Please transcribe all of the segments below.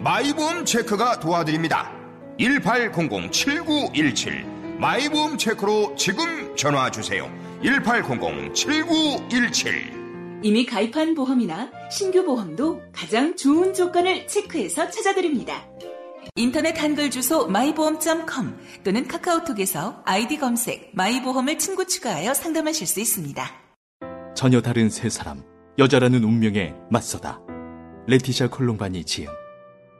마이보험 체크가 도와드립니다 1800-7917 마이보험 체크로 지금 전화 주세요 1800-7917 이미 가입한 보험이나 신규 보험도 가장 좋은 조건을 체크해서 찾아드립니다. 인터넷 한글 주소 마이보험.com 또는 카카오톡에서 아이디 검색 마이보험을 친구 추가하여 상담하실 수 있습니다. 전혀 다른 세 사람, 여자라는 운명에 맞서다. 레티샤 콜롬바니 지음.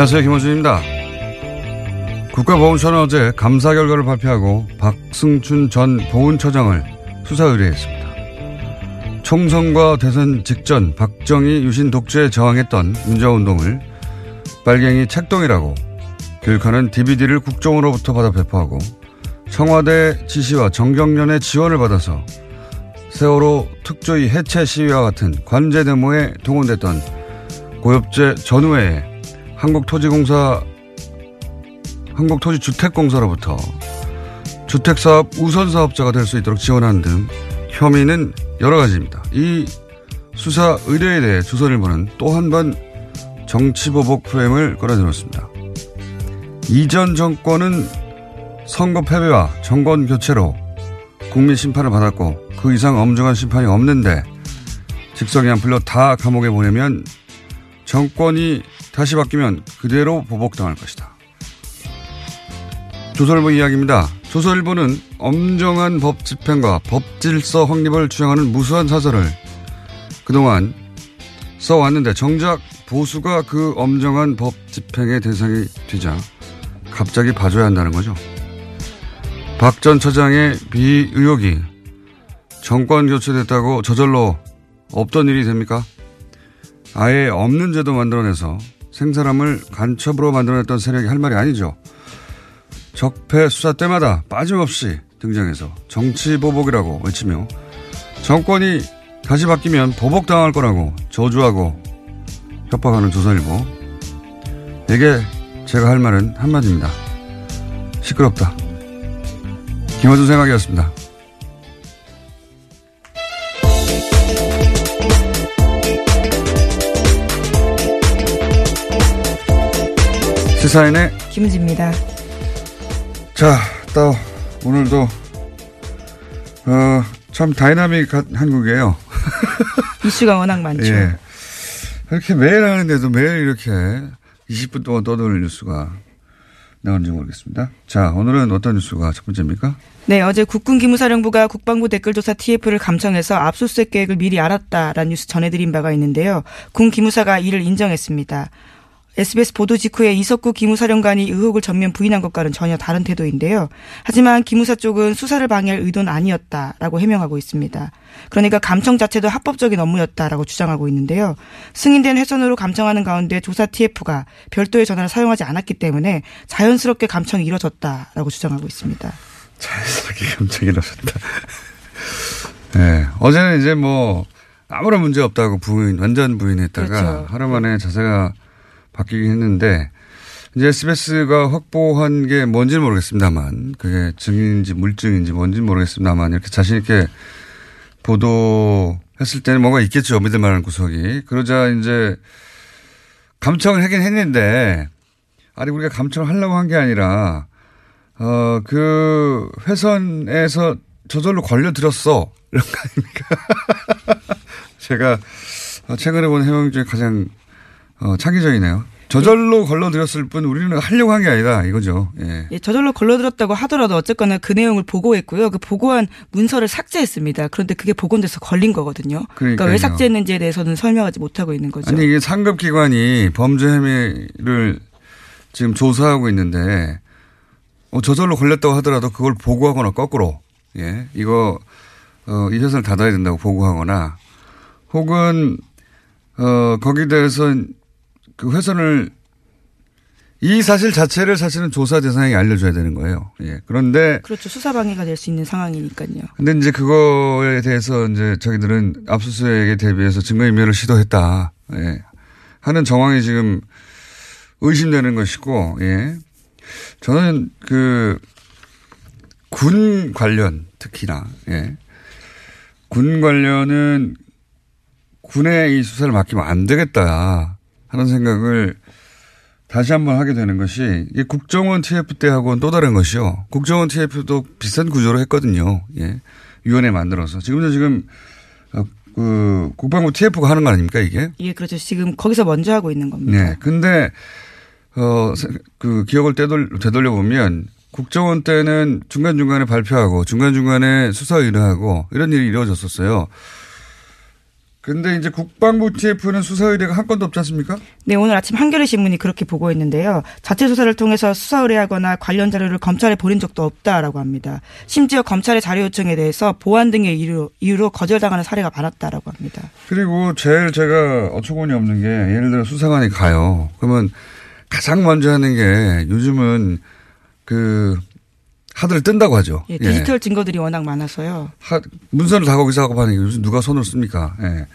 안녕하세요. 김원준입니다. 국가보훈처는 어제 감사 결과를 발표하고 박승춘 전 보훈처장을 수사 의뢰했습니다. 총선과 대선 직전 박정희 유신 독재에 저항했던 민주화운동을 빨갱이 책동이라고 교육하는 DVD를 국정으로부터 받아 배포하고 청와대 지시와 정경련의 지원을 받아서 세월호 특조위 해체 시위와 같은 관제 데모에 동원됐던 고엽제 전후에 한국토지공사 한국토지주택공사로부터 주택사업 우선사업자가 될 수 있도록 지원하는 등 혐의는 여러 가지입니다. 이 수사 의뢰에 대해 조선일보는 또 한 번 정치보복 프레임을 꺼내들었습니다. 이전 정권은 선거 패배와 정권 교체로 국민 심판을 받았고 그 이상 엄중한 심판이 없는데 직성이 안 풀려 다 감옥에 보내면 정권이 다시 바뀌면 그대로 보복당할 것이다. 조선일보 이야기입니다. 조선일보는 엄정한 법 집행과 법 질서 확립을 주장하는 무수한 사설을 그동안 써왔는데 정작 보수가 그 엄정한 법 집행의 대상이 되자 갑자기 봐줘야 한다는 거죠. 박 전 처장의 비의혹이 정권 교체됐다고 저절로 없던 일이 됩니까? 아예 없는 제도 만들어내서 생사람을 간첩으로 만들어냈던 세력이 할 말이 아니죠. 적폐 수사 때마다 빠짐없이 등장해서 정치 보복이라고 외치며 정권이 다시 바뀌면 보복당할 거라고 저주하고 협박하는 조선일보. 에게 제가 할 말은 한마디입니다. 시끄럽다. 김어준 생각이었습니다. 시사인의 김은지입니다. 자, 또 오늘도 어, 참 다이나믹한 한국이에요. 이슈가 워낙 많죠. 예. 이렇게 매일 하는데도 매일 이렇게 20분 동안 떠도는 뉴스가 나오는지 모르겠습니다. 자, 오늘은 어떤 뉴스가 첫 번째입니까? 네, 어제 국군기무사령부가 국방부 댓글조사 TF를 감청해서 압수수색 계획을 미리 알았다라는 뉴스 전해드린 바가 있는데요. 군 기무사가 이를 인정했습니다. SBS 보도 직후에 이석구 기무사령관이 의혹을 전면 부인한 것과는 전혀 다른 태도인데요. 하지만 기무사 쪽은 수사를 방해할 의도는 아니었다라고 해명하고 있습니다. 그러니까 감청 자체도 합법적인 업무였다라고 주장하고 있는데요. 승인된 회선으로 감청하는 가운데 조사 TF가 별도의 전화를 사용하지 않았기 때문에 자연스럽게 감청이 이뤄졌다라고 주장하고 있습니다. 자연스럽게 감청이 이뤄졌다. 네. 어제는 이제 뭐 아무런 문제 없다고 부인, 완전 부인했다가 그렇죠. 하루 만에 자세가 바뀌긴 했는데 이제 SBS가 확보한 게 뭔지는 모르겠습니다만 그게 증인인지 물증인지 뭔지는 모르겠습니다만 이렇게 자신 있게 보도했을 때는 뭔가 있겠죠. 믿을 만한 구석이. 그러자 이제 감청을 하긴 했는데 아니 우리가 감청을 하려고 한 게 아니라 어, 그 회선에서 저절로 걸려들었어. 이런 거 아닙니까? 제가 어, 최근에 본 해명 중에 가장 어, 창의적이네요. 저절로 걸러들였을 뿐 우리는 하려고 한 게 아니다 이거죠. 예. 예, 저절로 걸러들었다고 하더라도 어쨌거나 그 내용을 보고했고요. 그 보고한 문서를 삭제했습니다. 그런데 그게 복원돼서 걸린 거거든요. 그러니까 왜 그러니까요. 삭제했는지에 대해서는 설명하지 못하고 있는 거죠. 아니 이게 상급 기관이 범죄 혐의를 지금 조사하고 있는데 어, 저절로 걸렸다고 하더라도 그걸 보고하거나 거꾸로 예 이거 어, 이 회사를 닫아야 된다고 보고하거나 혹은 어 거기에 대해서 그 회선을 이 사실 자체를 사실은 조사 대상에게 알려줘야 되는 거예요. 예. 그런데 그렇죠. 수사 방해가 될 수 있는 상황이니까요. 근데 이제 그거에 대해서 이제 저희들은 압수수색에 대비해서 증거인멸을 시도했다. 예. 하는 정황이 지금 의심되는 것이고, 예. 저는 그, 군 관련 특히나, 예. 군 관련은 군의 이 수사를 맡기면 안 되겠다 하는 생각을 다시 한번 하게 되는 것이 이게 국정원 TF 때하고는 또 다른 것이요. 국정원 TF도 비슷한 구조로 했거든요. 예. 위원회 만들어서. 지금도 지금 어, 그 국방부 TF가 하는 거 아닙니까 이게? 예, 그렇죠. 지금 거기서 먼저 하고 있는 겁니다. 네. 근데 어그 기억을 되돌, 되돌려 보면 국정원 때는 중간 중간에 발표하고 중간 중간에 수사 의뢰하고 이런 일이 이루어졌었어요. 근데 이제 국방부 TF는 수사 의뢰가 한 건도 없지 않습니까? 네, 오늘 아침 한겨레 신문이 그렇게 보고했는데요. 자체 수사를 통해서 수사 의뢰하거나 관련 자료를 검찰에 보낸 적도 없다라고 합니다. 심지어 검찰의 자료 요청에 대해서 보안 등의 이유로, 이유로 거절당하는 사례가 많았다라고 합니다. 그리고 제일 제가 어처구니 없는 게 예를 들어 수사관이 가요. 그러면 가장 먼저 하는 게 요즘은 그 하드를 뜬다고 하죠. 예, 디지털 증거들이 워낙 많아서요. 하, 문서를 다 거기서 작업하는 게 요즘 누가 손을 씁니까? 예.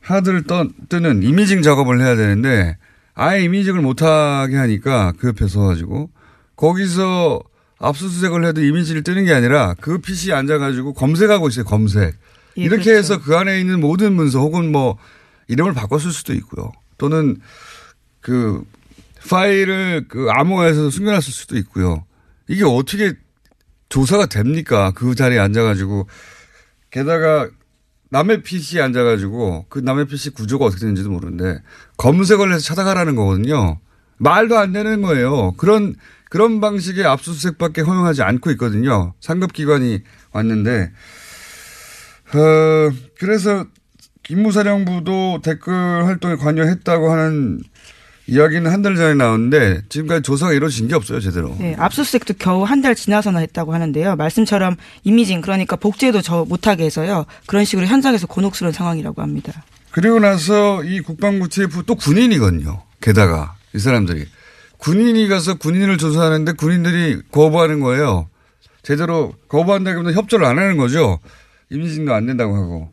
하드를 떠, 뜨는 이미징 작업을 해야 되는데 아예 이미징을 못하게 하니까 그 옆에 서가지고 거기서 압수수색을 해도 이미지를 뜨는 게 아니라 그 PC에 앉아가지고 검색하고 있어요. 검색. 예, 이렇게 그렇죠. 해서 그 안에 있는 모든 문서 혹은 뭐 이름을 바꿨을 수도 있고요. 또는 그 파일을 그 암호화해서 숨겨놨을 수도 있고요. 이게 어떻게 조사가 됩니까? 그 자리에 앉아가지고 게다가 남의 PC에 앉아가지고 그 남의 PC 구조가 어떻게 되는지도 모르는데 검색을 해서 찾아가라는 거거든요. 말도 안 되는 거예요. 그런 그런 방식의 압수수색밖에 허용하지 않고 있거든요. 상급기관이 왔는데 어 그래서 김무사령부도 댓글 활동에 관여했다고 하는 이야기는 한 달 전에 나왔는데 지금까지 조사가 이루어진 게 없어요 제대로. 네, 압수수색도 겨우 한 달 지나서나 했다고 하는데요. 말씀처럼 이미징 그러니까 복제도 저 못하게 해서요. 그런 식으로 현장에서 곤혹스러운 상황이라고 합니다. 그리고 나서 이 국방부 TF 또 군인이거든요. 게다가 이 사람들이 군인이 가서 군인을 조사하는데 군인들이 거부하는 거예요. 제대로 거부한다기보다 협조를 안 하는 거죠. 이미징도 안 된다고 하고.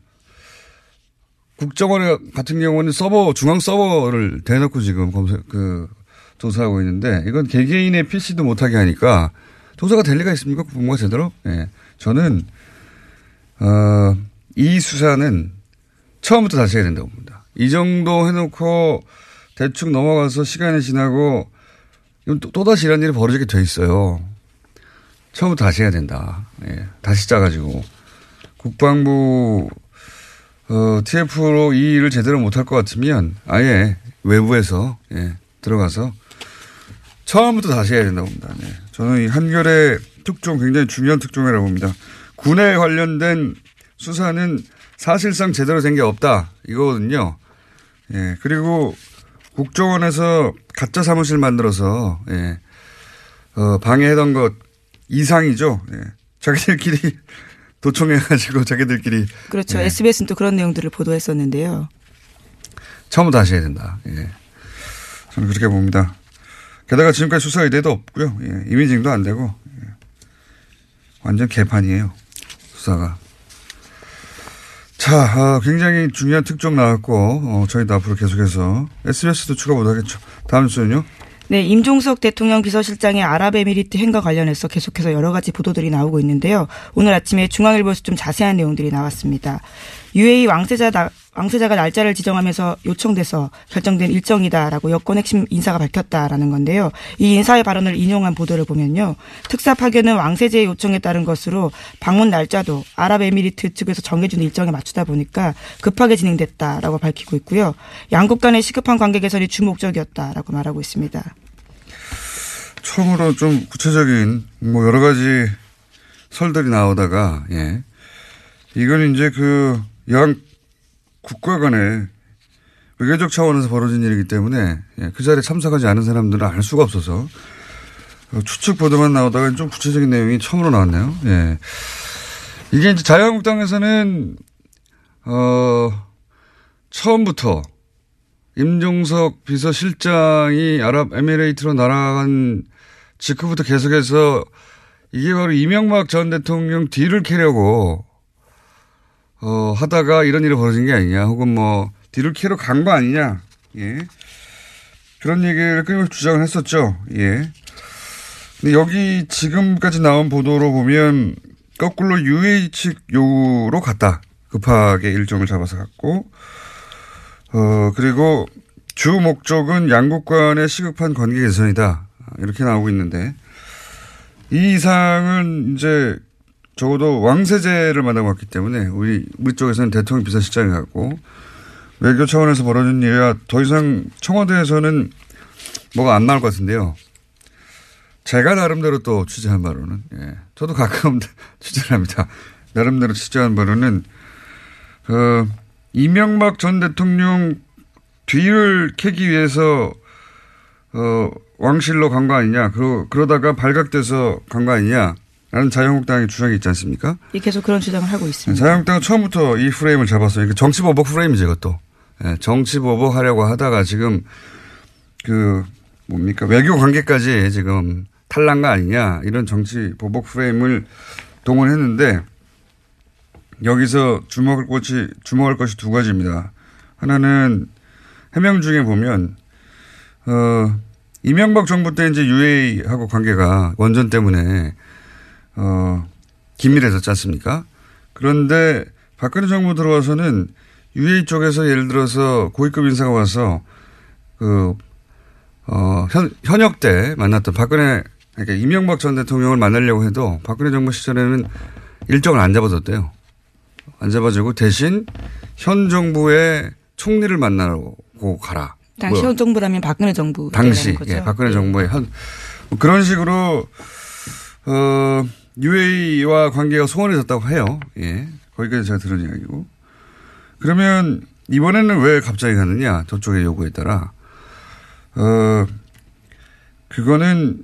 국정원 같은 경우는 서버 중앙 서버를 대놓고 지금 검색 그 조사하고 있는데 이건 개개인의 PC도 못하게 하니까 조사가 될 리가 있습니까? 국방부가 제대로? 예. 저는 어, 이 수사는 처음부터 다시 해야 된다고 봅니다. 이 정도 해놓고 대충 넘어가서 시간이 지나고 이건 또, 또다시 이런 일이 벌어지게 돼 있어요. 처음부터 다시 해야 된다. 예. 다시 짜가지고. 국방부, 어, TF로 이 일을 제대로 못할 것 같으면 아예 외부에서, 예, 들어가서 처음부터 다시 해야 된다고 봅니다. 네. 저는 이 한결의 특종 굉장히 중요한 특종이라고 봅니다. 군에 관련된 수사는 사실상 제대로 된 게 없다. 이거거든요. 예, 그리고 국정원에서 가짜 사무실 만들어서 예. 어, 방해하던 것 이상이죠. 예. 자기들끼리 도청해가지고 자기들끼리 그렇죠. 예. SBS는 또 그런 내용들을 보도했었는데요. 처음부터 해야 된다. 예. 저는 그렇게 봅니다. 게다가 지금까지 수사 의뢰도 없고요. 예. 이미징도 안 되고 예. 완전 개판이에요. 수사가. 자, 아, 굉장히 중요한 특종 나왔고 어, 저희도 앞으로 계속해서 SBS도 추가 못하겠죠. 다음 주는요. 네, 임종석 대통령 비서실장의 아랍에미리트 행과 관련해서 계속해서 여러 가지 보도들이 나오고 있는데요. 오늘 아침에 중앙일보에서 좀 자세한 내용들이 나왔습니다. UAE 왕세자 왕세자가 날짜를 지정하면서 요청돼서 결정된 일정이다라고 여권 핵심 인사가 밝혔다라는 건데요. 이 인사의 발언을 인용한 보도를 보면요. 특사 파견은 왕세제의 요청에 따른 것으로 방문 날짜도 아랍에미리트 측에서 정해준 일정에 맞추다 보니까 급하게 진행됐다라고 밝히고 있고요. 양국 간의 시급한 관계 개선이 주목적이었다라고 말하고 있습니다. 처음으로 좀 구체적인 뭐 여러 가지 설들이 나오다가 예. 이건 이제 그 양 국가 간의 외교적 차원에서 벌어진 일이기 때문에 예, 그 자리에 참석하지 않은 사람들은 알 수가 없어서 어, 추측 보도만 나오다가 좀 구체적인 내용이 처음으로 나왔네요. 예. 이게 이제 자유한국당에서는 어 처음부터 임종석 비서실장이 아랍에미레이트로 날아간 직후부터 계속해서 이게 바로 이명박 전 대통령 뒤를 캐려고 어, 하다가 이런 일이 벌어진 게 아니냐, 혹은 뭐, 뒤를 캐러 간 거 아니냐, 예. 그런 얘기를 끊임없이 주장을 했었죠, 예. 근데 여기 지금까지 나온 보도로 보면, 거꾸로 UA 측 요로 갔다. 급하게 일정을 잡아서 갔고, 어, 그리고 주 목적은 양국 간의 시급한 관계 개선이다. 이렇게 나오고 있는데, 이 이상은 이제 적어도 왕세제를 만나봤기 때문에 우리 우리 쪽에서는 대통령 비서실장이 갔고 외교 차원에서 벌어진 일이라 더 이상 청와대에서는 뭐가 안 나올 것 같은데요. 제가 나름대로 또 취재한 바로는 예. 저도 가끔 취재를 합니다. 나름대로 취재한 바로는 그 이명박 전 대통령 뒤를 캐기 위해서 어 왕실로 간 거 아니냐. 그러, 그러다가 발각돼서 간 거 아니냐. 라는 자유한국당의 주장이 있지 않습니까? 예, 계속 그런 주장을 하고 있습니다. 자유한국당은 처음부터 이 프레임을 잡았어요. 그러니까 정치보복 프레임이죠, 이것도. 예, 정치보복 하려고 하다가 지금 그 뭡니까 외교 관계까지 지금 탈난 거 아니냐 이런 정치보복 프레임을 동원했는데 여기서 주목할 것이 주목할 것이 두 가지입니다. 하나는 해명 중에 보면 어 이명박 정부 때 이제 UA하고 관계가 원전 때문에 어, 긴밀해졌지 않습니까? 그런데 박근혜 정부 들어와서는 UA 쪽에서 예를 들어서 고위급 인사가 와서 그, 어, 현, 현역 때 만났던 박근혜, 그러니까 이명박 전 대통령을 만나려고 해도 박근혜 정부 시절에는 일정을 안 잡아줬대요. 안 잡아주고 대신 현 정부의 총리를 만나고 가라. 당시 현 정부라면 박근혜 정부. 당시, 예, 박근혜 정부의 현, 뭐 그런 식으로, 어, UAE와 관계가 소원해졌다고 해요. 예. 거기까지 제가 들은 이야기고. 그러면 이번에는 왜 갑자기 가느냐? 저쪽의 요구에 따라. 어, 그거는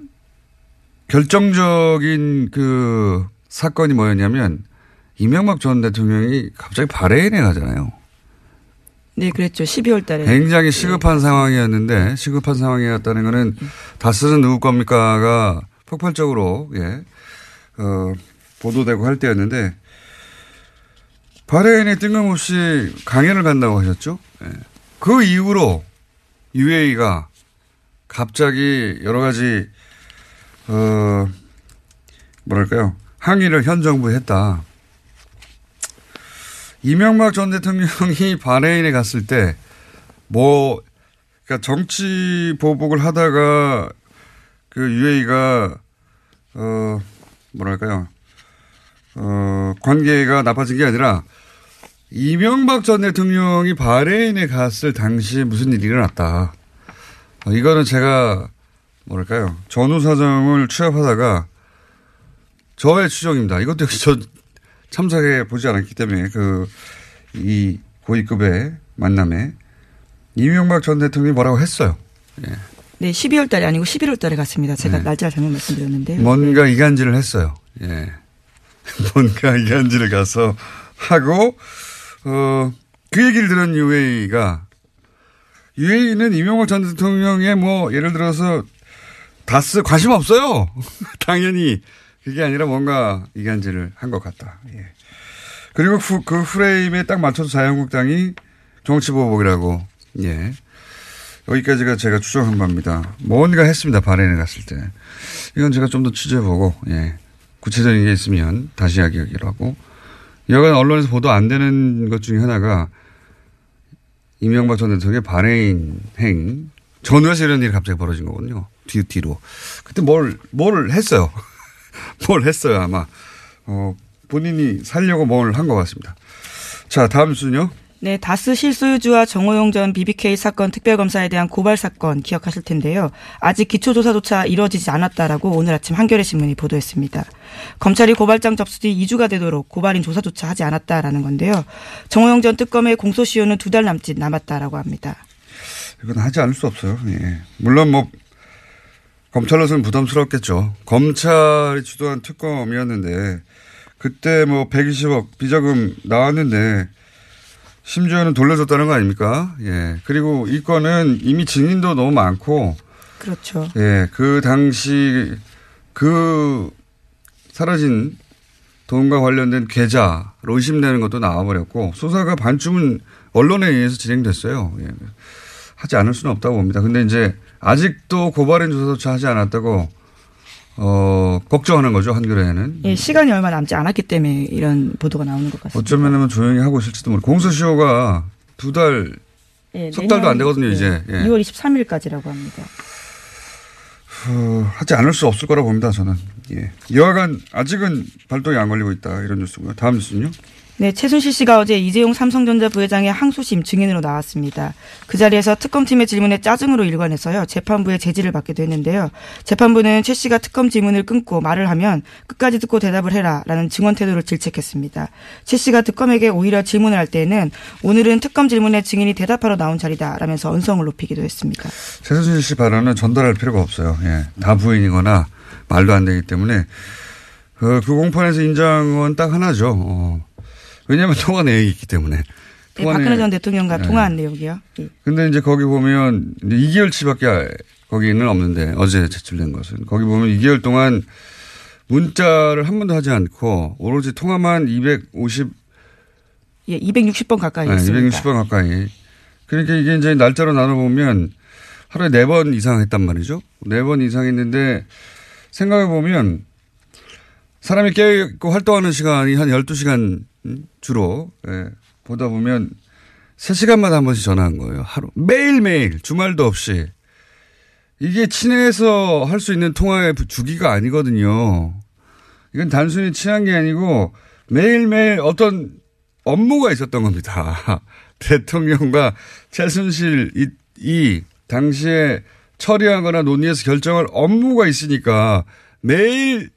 결정적인 그 사건이 뭐였냐면 이명박 전 대통령이 갑자기 바레인에 가잖아요. 네, 그랬죠. 12월 달에. 굉장히 시급한 네. 상황이었는데 시급한 상황이었다는 거는 다스는 누구 겁니까가 폭발적으로, 예. 어, 보도되고 할 때였는데 바레인이 뜬금없이 강연을 간다고 하셨죠. 예. 그 이후로 UAE가 갑자기 여러 가지 어 뭐랄까요 항의를 현 정부에 했다. 이명박 전 대통령이 바레인에 갔을 때 뭐 그러니까 정치 보복을 하다가 그 UAE가 어 뭐랄까요. 어, 관계가 나빠진 게 아니라 이명박 전 대통령이 바레인에 갔을 당시에 무슨 일이 일어났다. 어, 이거는 제가 뭐랄까요. 전후 사정을 취합하다가 저의 추정입니다. 이것도 역시 저 참석해 보지 않았기 때문에 그 이 고위급의 만남에 이명박 전 대통령이 뭐라고 했어요. 예. 네, 12월 달에 아니고 11월 달에 갔습니다. 제가 네. 날짜 잘못 말씀드렸는데요. 뭔가 이간질을 했어요. 예. 뭔가 이간질을 가서 하고, 어, 그 얘기를 들은 UAE가, UAE는 이명박 전 대통령의 뭐, 예를 들어서, 다스 관심 없어요. 당연히. 그게 아니라 뭔가 이간질을 한 것 같다. 예. 그리고 그, 그 프레임에 딱 맞춰서 자유한국당이 정치보복이라고, 예. 여기까지가 제가 추정한 바입니다. 뭔가 했습니다. 바레인에 갔을 때. 이건 제가 좀 더 취재해보고, 예. 구체적인 게 있으면 다시 이야기하기로 하고. 여간 언론에서 보도 안 되는 것 중에 하나가 이명박 전 대통령의 바레인 행. 전후에서 이런 일이 갑자기 벌어진 거거든요. 뒤, 뒤로. 그때 뭘, 뭘 했어요. 뭘 했어요, 아마. 어, 본인이 살려고 뭘 한 것 같습니다. 자, 다음 순요. 네, 다스 실소유주와 정호용 전 BBK 사건 특별검사에 대한 고발 사건 기억하실 텐데요. 아직 기초조사조차 이루어지지 않았다라고 오늘 아침 한겨레 신문이 보도했습니다. 검찰이 고발장 접수 뒤 2주가 되도록 고발인 조사조차 하지 않았다라는 건데요. 정호용 전 특검의 공소시효는 두 달 남짓 남았다라고 합니다. 이건 하지 않을 수 없어요. 예. 물론 뭐 검찰로서는 부담스럽겠죠. 검찰이 주도한 특검이었는데 그때 뭐 120억 비자금 나왔는데 심지어는 돌려줬다는 거 아닙니까? 예. 그리고 이 건은 이미 증인도 너무 많고 그렇죠. 예. 그 당시 그 사라진 돈과 관련된 계좌로 의심되는 것도 나와버렸고 수사가 반쯤은 언론에 의해서 진행됐어요. 예. 하지 않을 수는 없다고 봅니다. 근데 이제 아직도 고발인 조사조차 하지 않았다고 어, 걱정하는 거죠, 한겨레에는. 예, 시간이 얼마 남지 않았기 때문에 이런 보도가 나오는 것 같습니다. 어쩌면 조용히 하고 있을지도 모르고. 공소시효가 두 달, 예, 석 달도 안 되거든요, 예, 이제. 예. 2월 23일까지라고 합니다. 어, 하지 않을 수 없을 거라고 봅니다, 저는. 예. 여하간 아직은 발동이 안 걸리고 있다, 이런 뉴스고요. 다음 뉴스는요? 네, 최순실 씨가 어제 이재용 삼성전자 부회장의 항소심 증인으로 나왔습니다. 그 자리에서 특검팀의 질문에 짜증으로 일관해서요, 재판부의 제지를 받기도 했는데요. 재판부는 최 씨가 특검 질문을 끊고 말을 하면 끝까지 듣고 대답을 해라 라는 증언 태도를 질책했습니다. 최 씨가 특검에게 오히려 질문을 할 때에는 오늘은 특검 질문에 증인이 대답하러 나온 자리다 라면서 언성을 높이기도 했습니다. 최순실 씨 발언은 전달할 필요가 없어요. 예. 다 부인이거나 말도 안 되기 때문에 그, 그 공판에서 인정은 딱 하나죠. 어. 왜냐하면 통화 내역이 있기 때문에. 네, 박근혜. 전 대통령과 네. 통화한 내용이요. 예. 근데 이제 거기 보면 이제 2개월치밖에 거기는 없는데 어제 제출된 것은 거기 보면 2개월 동안 문자를 한 번도 하지 않고 오로지 통화만 250, 예, 260번 가까이 네, 했습니다. 260번 가까이. 그러니까 이게 이제 날짜로 나눠 보면 하루에 네번 이상 했단 말이죠. 네번 이상 했는데 생각해 보면 사람이 깨있고 활동하는 시간이 한 12시간 주로, 예, 보다 보면 3시간마다 한 번씩 전화한 거예요. 하루. 매일매일, 주말도 없이. 이게 친해서 할 수 있는 통화의 주기가 아니거든요. 이건 단순히 친한 게 아니고 매일매일 어떤 업무가 있었던 겁니다. 대통령과 최순실 이, 이 당시에 처리하거나 논의해서 결정할 업무가 있으니까 매일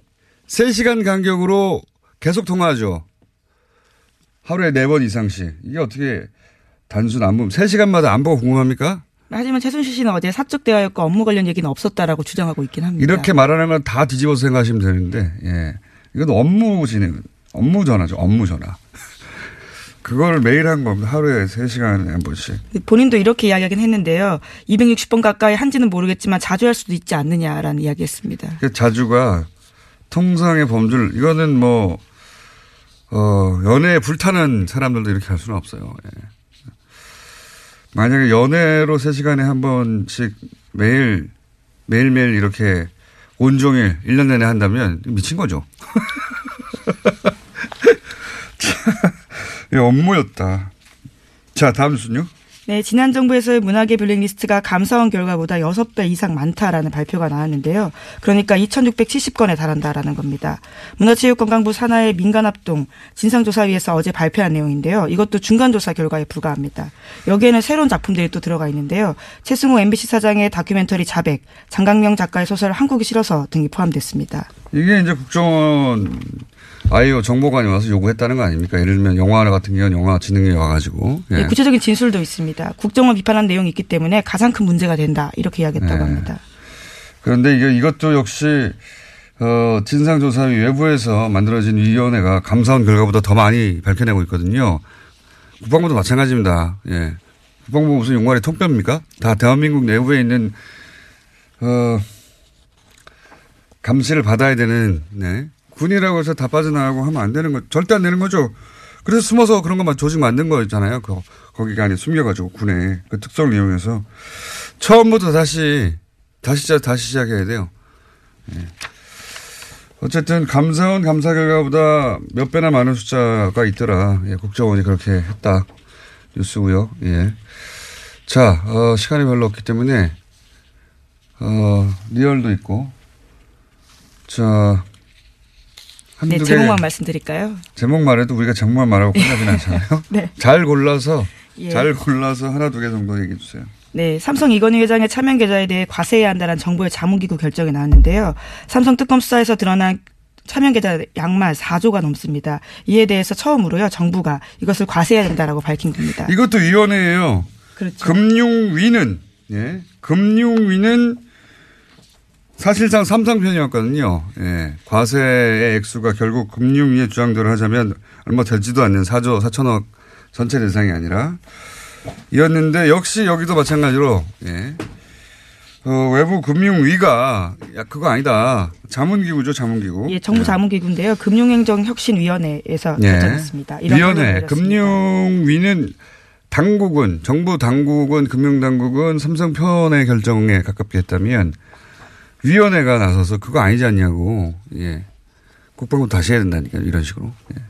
3시간 간격으로 계속 통화하죠. 하루에 4번 이상씩. 이게 어떻게 단순 안보 3시간마다 안보가 궁금합니까? 하지만 최순실 씨는 어제 사적 대화였고 업무 관련 얘기는 없었다라고 주장하고 있긴 합니다. 이렇게 말하는 건 다 뒤집어서 생각하시면 되는데, 예. 이건 업무 진행, 업무 전화죠. 업무 전화. 그거를 매일 한 겁니다. 하루에 3시간에 한 번씩. 본인도 이렇게 이야기하긴 했는데요. 260번 가까이 한지는 모르겠지만 자주 할 수도 있지 않느냐라는 이야기 했습니다. 그 자주가 통상의 범주를, 이거는 뭐, 어, 연애에 불타는 사람들도 이렇게 할 수는 없어요. 예. 만약에 연애로 3시간에 한 번씩 매일, 매일매일 이렇게 온종일 1년 내내 한다면 미친 거죠. 이 업무였다. 자, 다음 순요. 네, 지난 정부에서의 문화계 블랙리스트가 감사원 결과보다 6배 이상 많다라는 발표가 나왔는데요. 그러니까 2670건에 달한다라는 겁니다. 문화체육관광부 산하의 민간합동 진상조사위에서 어제 발표한 내용인데요. 이것도 중간조사 결과에 불과합니다. 여기에는 새로운 작품들이 또 들어가 있는데요. 최승호 MBC 사장의 다큐멘터리 자백, 장강명 작가의 소설 한국이 싫어서 등이 포함됐습니다. 이게 이제 국정원 아이오 정보관이 와서 요구했다는 거 아닙니까? 예를 들면 영화 하나 같은 경우는 영화 진흥에 와가지고. 예. 네, 구체적인 진술도 있습니다. 국정원 비판한 내용이 있기 때문에 가장 큰 문제가 된다 이렇게 이야기했다고 네. 합니다. 그런데 이게 이것도 역시 어, 진상조사위 외부에서 만들어진 위원회가 감사원 결과보다 더 많이 밝혀내고 있거든요. 국방부도 마찬가지입니다. 예. 국방부 무슨 용관의 통뼈입니까? 다 대한민국 내부에 있는 어, 감시를 받아야 되는 네. 군이라고 해서 다 빠져나가고 하면 안 되는 거 절대 안 되는 거죠. 그래서 숨어서 그런 것만 조직 만든 거잖아요. 그 거기가 안에 숨겨가지고 군에 그 특성을 이용해서 처음부터 다시 다시 시작 다시 시작해야 돼요. 예. 어쨌든 감사원 감사 결과보다 몇 배나 많은 숫자가 있더라. 예, 국정원이 그렇게 했다. 뉴스고요. 예. 자, 어, 시간이 별로 없기 때문에 어, 리얼도 있고 자, 네, 개 제목만 말씀드릴까요? 제목 말해도 우리가 제목만 말하고 끝나진 않잖아요. 네. 잘 골라서 예. 잘 골라서 하나 두 개 정도 얘기해 주세요. 네, 삼성 이건희 회장의 차명 계좌에 대해 과세해야 한다는 정부의 자문기구 결정이 나왔는데요. 삼성 특검 수사에서 드러난 차명 계좌 양만 4조가 넘습니다. 이에 대해서 처음으로요 정부가 이것을 과세해야 된다라고 밝힌 겁니다. 이것도 위원회예요. 그렇죠. 금융위는 예, 금융위는 사실상 삼성 편이었거든요. 예, 과세의 액수가 결국 금융위의 주장대로 하자면 얼마 되지도 않는 4조 4천억 전체 대상이 아니라 이었는데 역시 여기도 마찬가지로 예. 어, 외부 금융위가 야 그거 아니다. 자문기구죠, 자문기구. 예, 정부 자문기구인데요. 금융행정혁신위원회에서 예. 결정했습니다. 이런 위원회. 금융위는 당국은 정부 당국은 금융당국은 삼성 편의 결정에 가깝게 했다면 위원회가 나서서 그거 아니지 않냐고 예 국방부 다시 해야 된다니까 이런 식으로 예.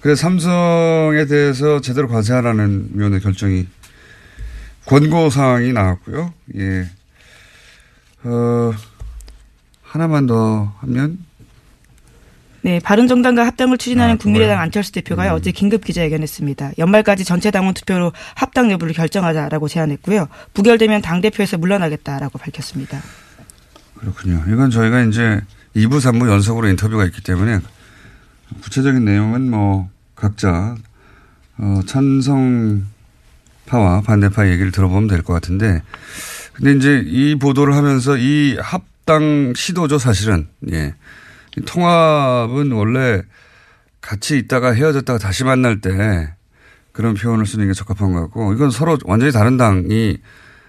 그래서 삼성에 대해서 제대로 과세하라는 위원회 결정이 권고 사항이 나왔고요 예 어, 하나만 더 하면 네, 바른정당과 합당을 추진하는 아, 국민의당? 안철수 대표가 음. 어제 긴급 기자회견했습니다. 연말까지 전체 당원 투표로 합당 여부를 결정하자라고 제안했고요. 부결되면 당 대표에서 물러나겠다라고 밝혔습니다. 그렇군요. 이건 저희가 이제 2부, 3부 연속으로 인터뷰가 있기 때문에 구체적인 내용은 뭐 각자 어, 찬성파와 반대파 얘기를 들어보면 될 것 같은데 근데 이제 이 보도를 하면서 이 합당 시도죠 사실은 예. 이 통합은 원래 같이 있다가 헤어졌다가 다시 만날 때 그런 표현을 쓰는 게 적합한 것 같고 이건 서로 완전히 다른 당이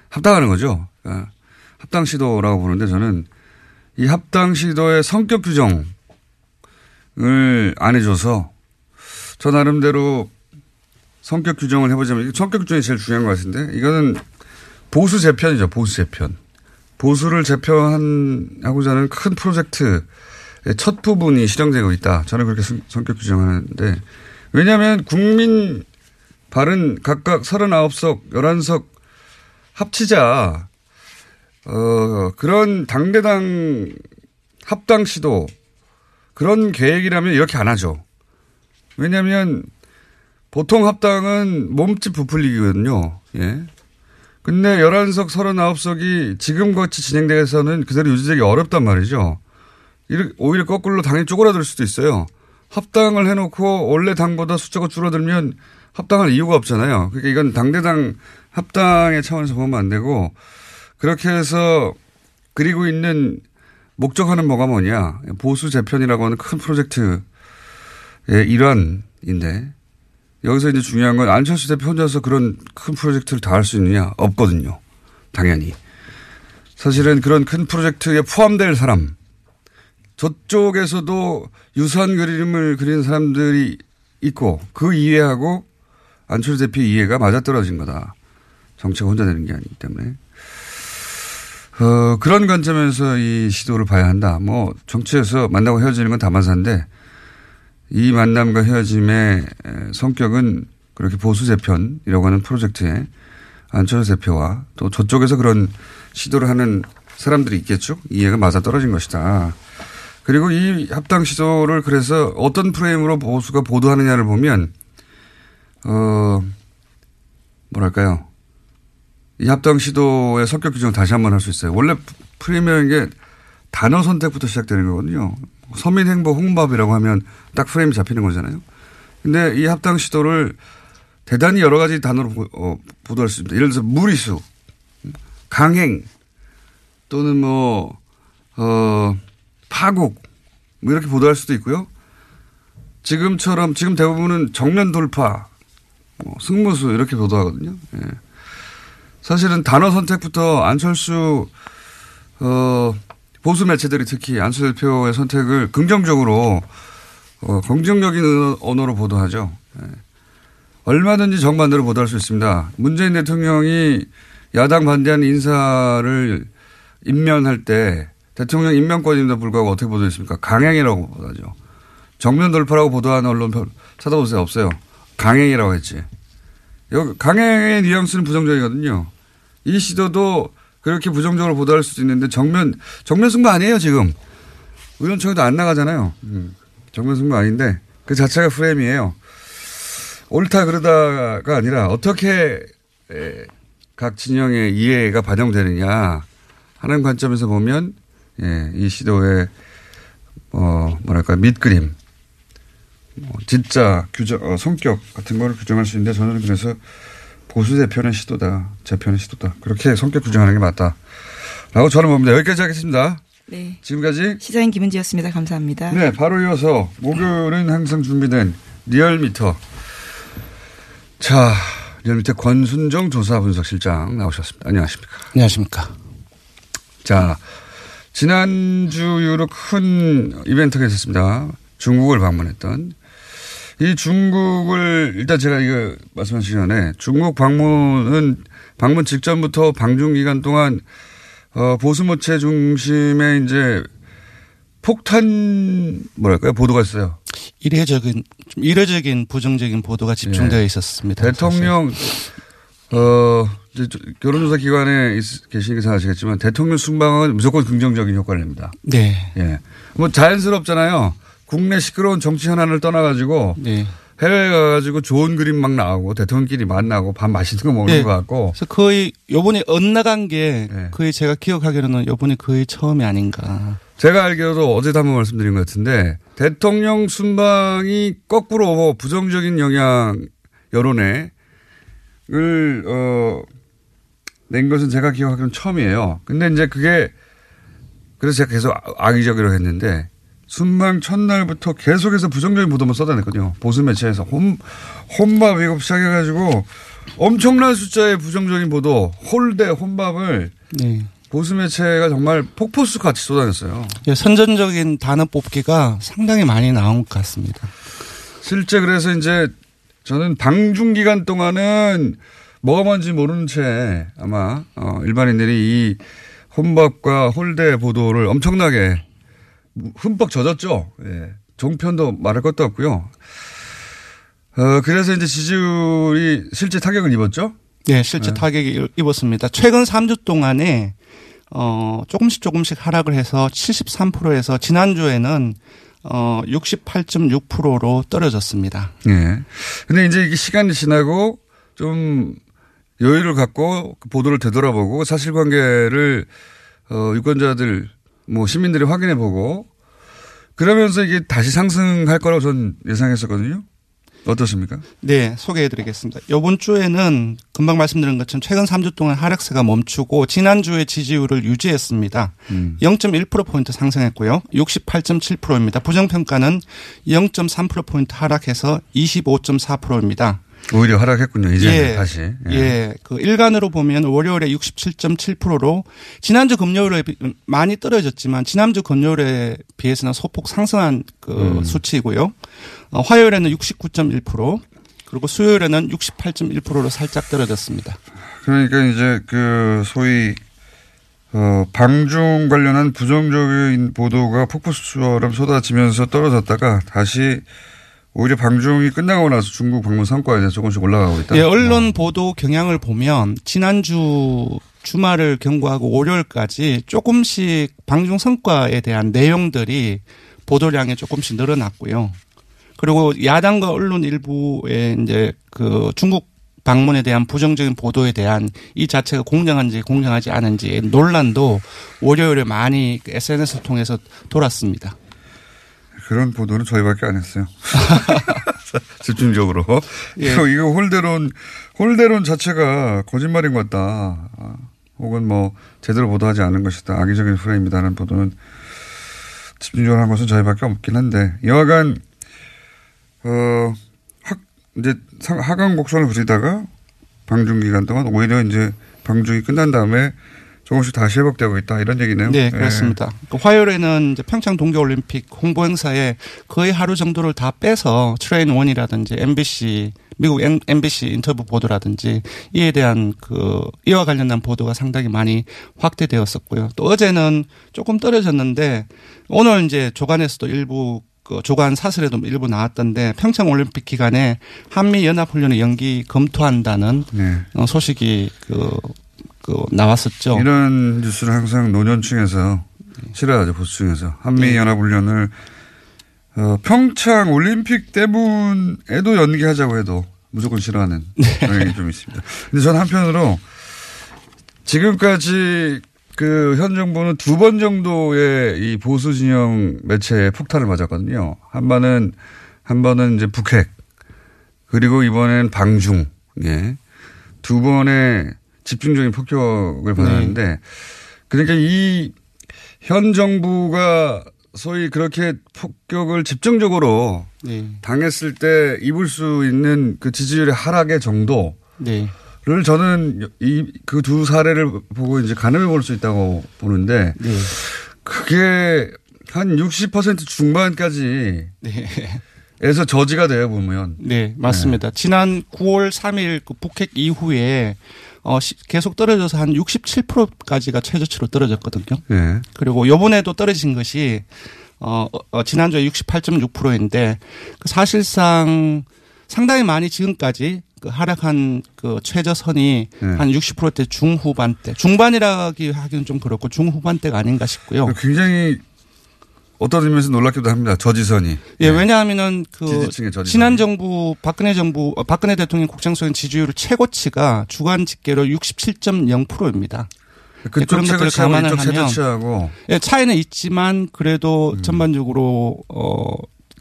합당하는 거죠. 그러니까 합당 시도라고 보는데 저는 이 합당 시도의 성격 규정을 안 해줘서 저 나름대로 성격 규정을 해보자면 성격 규정이 제일 중요한 것 같은데 이거는 보수 재편이죠. 보수 재편. 보수를 재편하고자 하는 큰 프로젝트의 첫 부분이 실행되고 있다. 저는 그렇게 성격 규정하는데 왜냐하면 국민 발은 각각 39석, 11석 합치자 어, 그런 당대당 합당 시도 그런 계획이라면 이렇게 안 하죠. 왜냐하면 보통 합당은 몸집 부풀리기거든요. 예. 근데 11석, 39석이 지금 같이 진행돼서는 그대로 유지되기 어렵단 말이죠. 오히려 거꾸로 당이 쪼그라들 수도 있어요. 합당을 해놓고 원래 당보다 숫자가 줄어들면 합당할 이유가 없잖아요. 그러니까 이건 당대당 합당의 차원에서 보면 안 되고 그렇게 해서 그리고 있는 목적하는 뭐가 뭐냐. 보수 재편이라고 하는 큰 프로젝트의 일환인데 여기서 이제 중요한 건 안철수 대표 혼자서 그런 큰 프로젝트를 다 할 수 있느냐? 없거든요. 당연히. 사실은 그런 큰 프로젝트에 포함될 사람, 저쪽에서도 유사한 그림을 그리는 사람들이 있고 그 이해하고 안철수 대표 이해가 맞아떨어진 거다. 정치가 혼자 되는 게 아니기 때문에. 어, 그런 관점에서 이 시도를 봐야 한다. 뭐, 정치에서 만나고 헤어지는 건 다만사인데, 이 만남과 헤어짐의 성격은 그렇게 보수 재편이라고 하는 프로젝트에 안철수 대표와 또 저쪽에서 그런 시도를 하는 사람들이 있겠죠. 이해가 맞아 떨어진 것이다. 그리고 이 합당 시도를 그래서 어떤 프레임으로 보수가 보도하느냐를 보면, 어, 뭐랄까요. 이 합당 시도의 성격 규정을 다시 한번 할 수 있어요. 원래 프리미어인 게 단어 선택부터 시작되는 거거든요. 서민 행보 홍밥이라고 하면 딱 프레임이 잡히는 거잖아요. 근데 이 합당 시도를 대단히 여러 가지 단어로 보, 어, 보도할 수 있습니다. 예를 들어서 무리수, 강행, 또는 뭐, 어, 파국, 뭐 이렇게 보도할 수도 있고요. 지금처럼, 지금 대부분은 정면 돌파, 뭐 승무수 이렇게 보도하거든요. 예. 사실은 단어 선택부터 안철수, 어, 보수 매체들이 특히 안철수 대표의 선택을 긍정적으로, 어, 긍정적인 언어로 보도하죠. 예. 얼마든지 정반대로 보도할 수 있습니다. 문재인 대통령이 야당 반대하는 인사를 임면할 때 대통령 임명권임에도 불구하고 어떻게 보도했습니까? 강행이라고 보도하죠. 정면 돌파라고 보도하는 언론 찾아보세요. 없어요. 강행이라고 했지. 강행의 뉘앙스는 부정적이거든요. 이 시도도 그렇게 부정적으로 보도할 수도 있는데 정면 정면 승부 아니에요 지금. 의원총회도 안 나가잖아요. 음, 정면 승부 아닌데 그 자체가 프레임이에요. 옳다 그러다가 아니라 어떻게 각 진영의 이해가 반영되느냐 하는 관점에서 보면 예, 이 시도의 어 뭐랄까 밑그림 뭐 진짜 규정 어, 성격 같은 거를 규정할 수 있는데 저는 그래서 보수 대표는 시도다 제 편의 시도다 그렇게 성격 규정하는 게 맞다 라고 저는 봅니다 여기까지 하겠습니다. 네. 지금까지 시사인 김은지였습니다. 감사합니다. 네, 바로 이어서 목요일은 항상 준비된 리얼미터 자, 리얼미터 권순정 조사 분석실장 나오셨습니다. 안녕하십니까. 안녕하십니까. 자, 지난주 이후로 큰 이벤트가 있었습니다. 중국을 방문했던. 이 중국을 일단 제가 이거 말씀하시기 전에 중국 방문은 방문 직전부터 방중 기간 동안 어, 보수 매체 중심의 이제 폭탄 뭐랄까요 보도가 있어요. 이례적인 좀 이례적인 부정적인 보도가 집중되어 네. 있었습니다. 대통령 어 이제 결혼조사 기관에 계시니까 아시겠지만 대통령 순방은 무조건 긍정적인 효과를 냅니다. 네. 예. 뭐 자연스럽잖아요. 국내 시끄러운 정치 현안을 떠나가지고 네. 해외에 가가지고 좋은 그림 막 나오고 대통령끼리 만나고 밥 맛있는 거 먹는 네. 것 같고. 그래서 거의 요번에 엇나간 게 네. 거의 제가 기억하기로는 요번에 거의 처음이 아닌가. 제가 알기로도 어제도 한번 말씀드린 것 같은데 대통령 순방이 거꾸로 부정적인 영향 여론에 을, 어, 낸 것은 제가 기억하기로는 처음이에요. 근데 이제 그게 그래서 제가 계속 악의적이라고 했는데 순방 첫날부터 계속해서 부정적인 보도만 쏟아냈거든요. 보수 매체에서 홈, 혼밥 이거 시작해가지고 엄청난 숫자의 부정적인 보도, 홀대, 혼밥을 네. 보수 매체가 정말 폭포수 같이 쏟아냈어요. 예, 선전적인 단어 뽑기가 상당히 많이 나온 것 같습니다. 실제 그래서 이제 저는 방중 기간 동안은 뭐가 뭔지 모르는 채 아마 어 일반인들이 이 혼밥과 홀대 보도를 엄청나게 흠뻑 젖었죠. 예. 종편도 말할 것도 없고요. 어, 그래서 이제 지지율이 실제 타격을 입었죠? 네, 실제 네. 타격이 입었습니다. 최근 3주 동안에 어, 조금씩 조금씩 하락을 해서 73%에서 지난주에는 어, 68.6%로 떨어졌습니다. 네. 근데 이제 이게 시간이 지나고 좀 여유를 갖고 보도를 되돌아보고 사실관계를 어, 유권자들 뭐 시민들이 확인해 보고 그러면서 이게 다시 상승할 거라고 전 예상했었거든요. 어떻습니까? 네, 소개해 드리겠습니다. 이번 주에는 금방 말씀드린 것처럼 최근 3주 동안 하락세가 멈추고 지난주에 지지율을 유지했습니다. 음. 0.1%포인트 상승했고요. 68.7%입니다. 부정평가는 0.3%포인트 하락해서 25.4%입니다. 오히려 하락했군요. 이제 예, 다시. 예. 예. 그 일간으로 보면 월요일에 67.7%로 지난주 금요일에 많이 떨어졌지만 지난주 금요일에 비해서는 소폭 상승한 그 음. 수치이고요. 어, 화요일에는 69.1% 그리고 수요일에는 68.1%로 살짝 떨어졌습니다. 그러니까 이제 그 소위 어, 방중 관련한 부정적인 보도가 폭포수처럼 쏟아지면서 떨어졌다가 다시 오히려 방중이 끝나고 나서 중국 방문 성과에 대해서 조금씩 올라가고 있다. 예, 언론 보도 경향을 보면 지난주 주말을 경고하고 월요일까지 조금씩 방중 성과에 대한 내용들이 보도량이 조금씩 늘어났고요. 그리고 야당과 언론 일부의 이제 그 중국 방문에 대한 부정적인 보도에 대한 이 자체가 공정한지 공정하지 않은지 논란도 월요일에 많이 SNS를 통해서 돌았습니다. 그런 보도는 저희밖에 안 했어요. 집중적으로. 예. 이거, 이거 홀대론, 홀대론 자체가 거짓말인 것 같다. 아, 혹은 뭐, 제대로 보도하지 않은 것이다. 악의적인 프레임이다라는 보도는 집중적으로 한 것은 저희밖에 없긴 한데, 여하간, 어, 확, 이제 상- 하강 곡선을 그리다가 방중 기간 동안 오히려 이제 방중이 끝난 다음에 조금씩 다시 회복되고 있다. 이런 얘기네요. 네, 예. 그렇습니다. 그 화요일에는 이제 평창 동계올림픽 홍보 행사에 거의 하루 정도를 다 빼서 Train One이라든지 MBC 미국 NBC 인터뷰 보도라든지 이에 대한 그 이와 관련된 보도가 상당히 많이 확대되었었고요. 또 어제는 조금 떨어졌는데 오늘 이제 조간에서도 일부 그 조간 사설에도 일부 나왔던데 평창 올림픽 기간에 한미 연합 훈련의 연기 검토한다는 네. 어, 소식이 그, 그 나왔었죠. 이런 뉴스를 항상 노년층에서 싫어하죠, 보수층에서. 한미 연합훈련을, 어, 평창 올림픽 때문에도 연기하자고 해도 무조건 싫어하는 경향이 좀 있습니다. 근데 전 한편으로 지금까지 그 현 정부는 두 번 정도의 이 보수 진영 매체에 폭탄을 맞았거든요. 한 번은, 한 번은 이제 북핵. 그리고 이번엔 방중. 예. 두 번의 집중적인 폭격을 받았는데 그러니까 이 현 정부가 소위 그렇게 폭격을 집중적으로 네. 당했을 때 입을 수 있는 그 지지율의 하락의 정도를 네. 저는 이 그 두 사례를 보고 이제 가늠해 볼 수 있다고 보는데 네. 그게 한 60% 중반까지 네. 에서 저지가 돼요 보면 네, 맞습니다. 지난 9월 3일 그 북핵 이후에 어, 시- 계속 떨어져서 한 67%까지가 최저치로 떨어졌거든요. 네. 그리고 요번에도 떨어진 것이 어, 어, 어, 지난주에 68.6%인데 그 사실상 상당히 많이 지금까지 그 하락한 그 최저선이 네. 한 60%대 중후반대, 중반이라기 하기는 좀 그렇고 중후반대가 아닌가 싶고요. 굉장히 어떤 의미에서 놀랍기도 합니다 저지선이 예, 왜냐하면은 그. 지난 정부 박근혜 정부 어, 박근혜 대통령 국정수행 지지율 최고치가 주간 집계로 67.0%입니다. 그쪽 그런 것들을 감안을 하면 예, 차이는 있지만 그래도 음. 전반적으로 어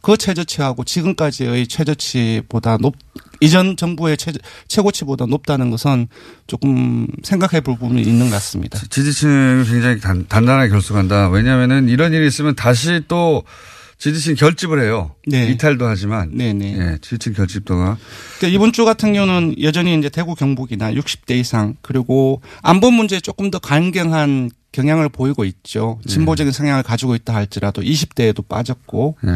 그 최저치하고 지금까지의 최저치보다 높 이전 정부의 최, 최고치보다 높다는 것은 조금 생각해 볼 부분이 있는 것 같습니다. 지지층이 굉장히 단, 단단하게 결속한다. 왜냐하면은 이런 일이 있으면 다시 또 지지층 결집을 해요. 네. 이탈도 하지만. 네네. 예, 지지층 결집도가. 그러니까 이번 주 같은 경우는 여전히 이제 대구 경북이나 60대 이상 그리고 안보 문제에 조금 더 강경한 경향을 보이고 있죠. 진보적인 성향을 가지고 있다 할지라도 20대에도 빠졌고. 예.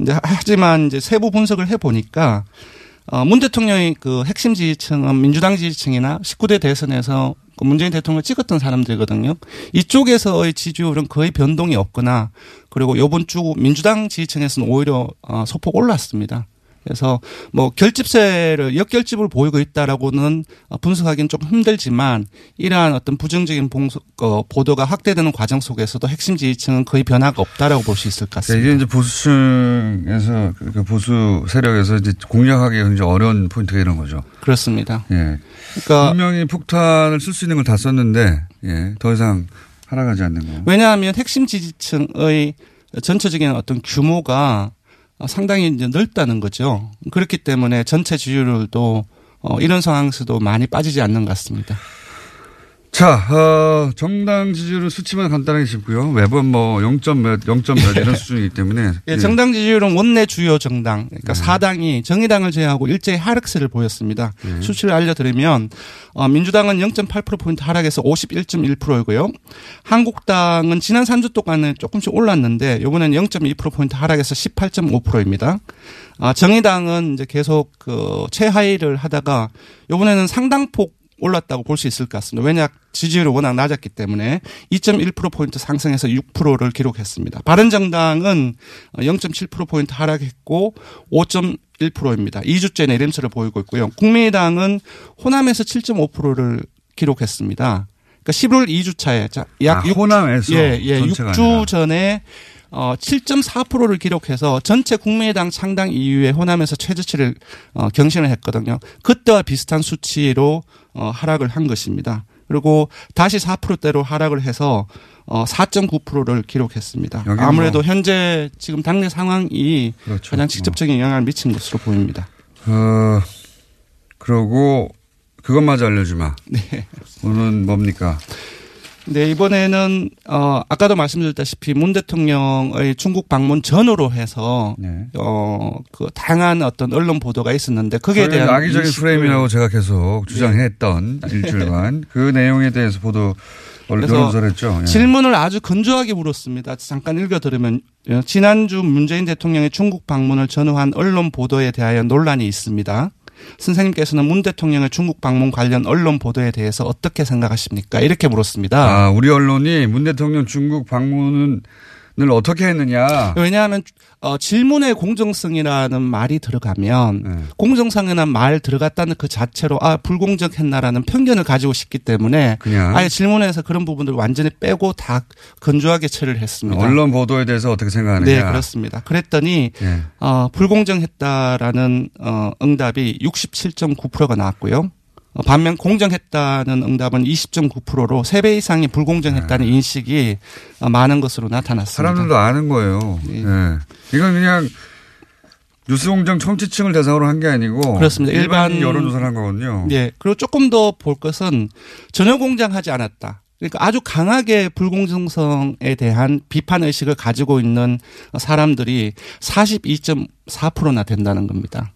이제 하지만 이제 세부 분석을 해 보니까 어, 문 대통령의 그 핵심 지지층은 민주당 지지층이나 19대 대선에서 그 문재인 대통령을 찍었던 사람들이거든요. 이쪽에서의 지지율은 거의 변동이 없거나 그리고 요번 주 민주당 지지층에서는 오히려 어, 소폭 올랐습니다. 그래서 뭐 결집세를 역결집을 보이고 있다라고는 어, 분석하기는 좀 힘들지만 이러한 어떤 부정적인 봉소, 어, 보도가 확대되는 과정 속에서도 핵심 지지층은 거의 변화가 없다라고 볼 수 있을 것 자, 같습니다. 이게 이제 보수층에서 그- 그 보수 세력에서 이제 공략하기 굉장히 어려운 포인트가 이런 거죠. 그렇습니다. 예. 그러니까 분명히 폭탄을 쓸 수 있는 걸 다 썼는데, 예, 더 이상 하락하지 않는 거. 왜냐하면 핵심 지지층의 전체적인 어떤 규모가 상당히 이제 넓다는 거죠. 그렇기 때문에 전체 지지율도 어, 이런 상황에서도 많이 빠지지 않는 것 같습니다. 자, 어, 정당 지지율은 수치만 간단하게 짚고요. 매번 뭐 0점 몇, 0점 몇 이런 수준이기 때문에. 예, 정당 지지율은 원내 주요 정당, 그러니까 사 4당이 정의당을 제외하고 일제히 하락세를 보였습니다. 수치를 알려드리면 어, 민주당은 0.8%포인트 하락해서 51.1%이고요. 한국당은 지난 3주 동안은 조금씩 올랐는데 이번에는 0.2%포인트 하락해서 18.5%입니다. 아, 정의당은 이제 계속 그 최하위를 하다가 이번에는 상당폭 올랐다고 볼 수 있을 것 같습니다. 왜냐 지지율이 워낙 낮았기 때문에 2.1%포인트 상승해서 6%를 기록했습니다. 바른정당은 0.7%포인트 하락했고 5.1%입니다. 2주째 내림세를 보이고 있고요. 국민의당은 호남에서 7.5%를 기록했습니다. 그러니까 11월 2주차에 약 아, 육- 호남에서 예, 예, 전체가 6주 아니라. 전에 어, 7.4%를 기록해서 전체 국민의당 창당 이후에 호남에서 최저치를 어, 경신을 했거든요. 그때와 비슷한 수치로 어, 하락을 한 것입니다. 그리고 다시 4%대로 하락을 해서 어 4.9%를 기록했습니다. 여기는 아무래도 뭐- 현재 지금 당내 상황이 그렇죠. 가장 직접적인 영향을 미친 것으로 보입니다. 어, 그러고 그것마저 알려주마. 네. 오늘은 뭡니까? 네, 이번에는 어 아까도 말씀드렸다시피 문 대통령의 중국 방문 전후로 해서 네. 어그 다양한 어떤 언론 보도가 있었는데 저희는 대한 악의적인 프레임이라고 제가 계속 주장했던 일주일간 그 내용에 대해서 보도 언론 그래서. 예. 질문을 아주 건조하게 물었습니다. 잠깐 읽어드리면 어, 지난주 문재인 대통령의 중국 방문을 전후한 언론 보도에 대하여 논란이 있습니다. 선생님께서는 문 대통령의 중국 방문 관련 언론 보도에 대해서 어떻게 생각하십니까? 이렇게 물었습니다. 아, 우리 언론이 문 대통령 중국 방문 을 어떻게 했느냐. 왜냐하면 어, 질문의 공정성이라는 말이 들어가면 네. 공정성이라는 말 들어갔다는 그 자체로 아 불공정했나라는 편견을 가지고 싶기 때문에 그냥 아예 질문에서 그런 부분들을 완전히 빼고 다 건조하게 처리를 했습니다. 언론 보도에 대해서 어떻게 생각하느냐. 네, 그렇습니다. 그랬더니 예. 어, 불공정했다라는 어, 응답이 67.9%가 나왔고요. 어, 반면 공정했다는 응답은 20.9%로 3배 이상이 불공정했다는 인식이 어, 많은 것으로 나타났습니다. 사람들도 아는 거예요. 예. 이건 그냥 뉴스 공장 청취층을 대상으로 한 게 아니고 그렇습니다. 일반 일반 여론조사를 한 거거든요. 예. 그리고 조금 더 볼 것은 전혀 공정하지 않았다. 그러니까 아주 강하게 불공정성에 대한 비판 의식을 가지고 있는 사람들이 42.4%나 된다는 겁니다.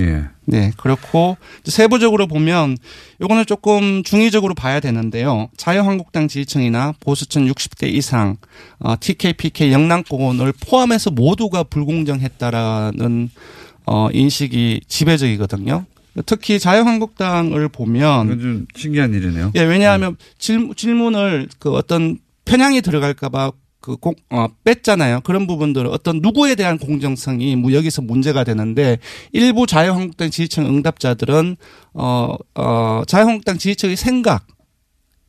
예. 네, 그렇고 세부적으로 보면 요거는 조금 중의적으로 봐야 되는데요. 자유한국당 지지층이나 보수층 60대 이상, 어, TK, PK 영남권을 포함해서 모두가 불공정했다라는 어, 인식이 지배적이거든요. 특히 자유한국당을 보면 좀 신기한 일이네요. 예, 왜냐하면 질, 질문을 그 어떤 편향이 들어갈까봐 그 공, 어, 뺐잖아요. 그런 부분들은 어떤 누구에 대한 공정성이 뭐 여기서 문제가 되는데 일부 자유한국당 지지층 응답자들은 어, 어, 자유한국당 지지층의 생각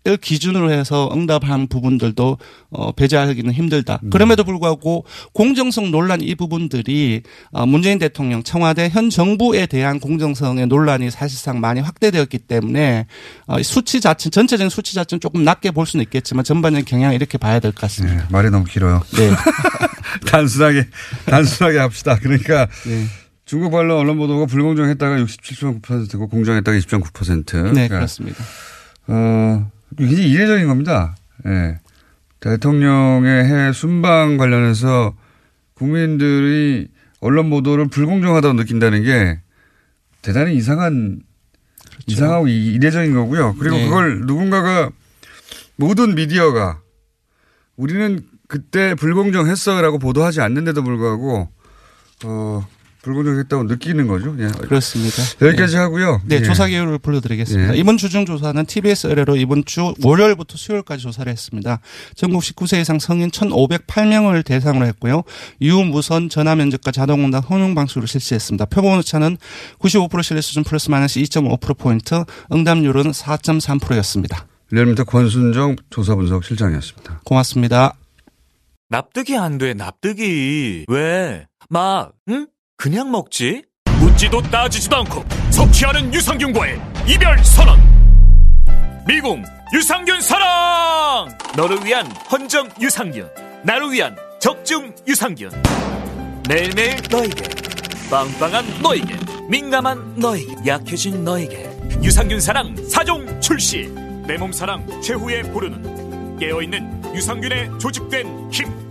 을 기준으로 해서 응답한 부분들도 어, 배제하기는 힘들다. 그럼에도 불구하고 공정성 논란 이 부분들이 어, 문재인 대통령 청와대 현 정부에 대한 공정성의 논란이 사실상 많이 확대되었기 때문에 어, 수치 자체 전체적인 수치 자체는 조금 낮게 볼 수는 있겠지만 전반적인 경향을 이렇게 봐야 될 것 같습니다. 말이 너무 길어요. 네. 단순하게 단순하게 합시다. 그러니까 네. 중국 관련 언론 보도가 불공정했다가 67.9%고 공정했다가 20.9%. 네, 그렇습니다. 어, 굉장히 이례적인 겁니다. 예. 대통령의 해외 순방 관련해서 국민들이 언론 보도를 불공정하다고 느낀다는 게 대단히 이상한 이상하고 이- 이례적인 거고요. 그리고 네. 그걸 누군가가 모든 미디어가 우리는 그때 불공정했어라고 보도하지 않는데도 불구하고 어 불공정했다고 느끼는 거죠. 예. 그렇습니다. 여기까지 하고요. 네, 예. 조사 개요를 불러드리겠습니다. 예. 이번 주중 조사는 TBS 의뢰로 이번 주 월요일부터 수요일까지 조사를 했습니다. 전국 19세 이상 성인 1,508명을 대상으로 했고요. 유무선 전화 면접과 자동응답 혼용 방식으로 실시했습니다. 표본 오차는 95% 신뢰 수준 플러스 마이너스 2.5%포인트, 응답률은 4.3%였습니다. 리얼미터 권순정 조사 분석 실장이었습니다. 고맙습니다. 납득이 안 돼, 납득이. 왜? 막, 응? 그냥 먹지? 묻지도 따지지도 않고 섭취하는 유산균과의 이별 선언. 미궁 유산균 사랑! 너를 위한 헌정 유산균. 나를 위한 적중 유산균. 매일매일 너에게. 빵빵한 너에게. 민감한 너에게. 약해진 너에게. 유산균 사랑 사종 출시. 내 몸 사랑 최후에 부르는 깨어있는 유산균에 조직된 힘.